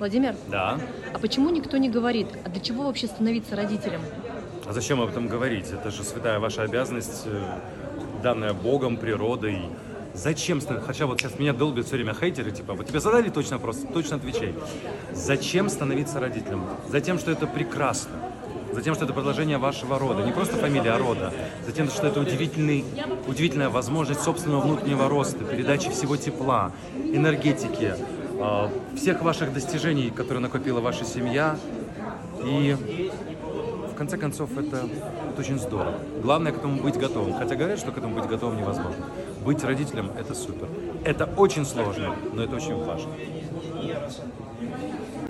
Владимир, Да. а почему никто не говорит, а для чего вообще становиться родителем? А зачем об этом говорить? Это же святая ваша обязанность, э, данная Богом, природой. Зачем, хотя вот сейчас меня долбят все время хейтеры, типа, вот тебе задали точно вопрос, точно отвечай. Зачем становиться родителем? Затем, что это прекрасно. Затем, что это продолжение вашего рода. Не просто фамилия, а рода. Затем, что это удивительный, удивительная возможность собственного внутреннего роста, передачи всего тепла, энергетики, всех ваших достижений, которые накопила ваша семья. И в конце концов, это, это очень здорово. Главное к этому быть готовым. Хотя говорят, что к этому быть готовым невозможно. Быть родителем – это супер. Это очень сложно, но это очень важно.